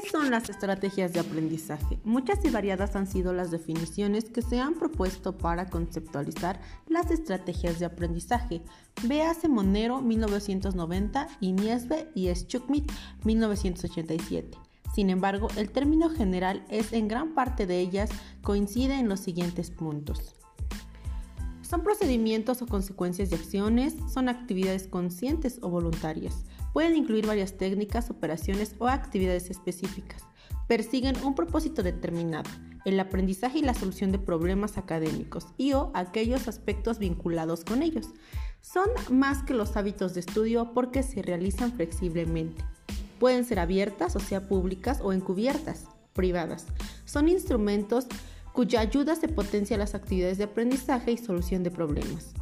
¿Qué son las estrategias de aprendizaje? Muchas y variadas han sido las definiciones que se han propuesto para conceptualizar las estrategias de aprendizaje. Véase Monero 1990 y Niesbe y Schukmit 1987. Sin embargo, el término general es en gran parte de ellas coincide en los siguientes puntos. Son procedimientos o consecuencias de acciones, son actividades conscientes o voluntarias. Pueden incluir varias técnicas, operaciones o actividades específicas. Persiguen un propósito determinado, el aprendizaje y la solución de problemas académicos y o aquellos aspectos vinculados con ellos. Son más que los hábitos de estudio porque se realizan flexiblemente. Pueden ser abiertas, o sea, públicas o encubiertas, privadas. Son instrumentos cuya ayuda se potencia las actividades de aprendizaje y solución de problemas.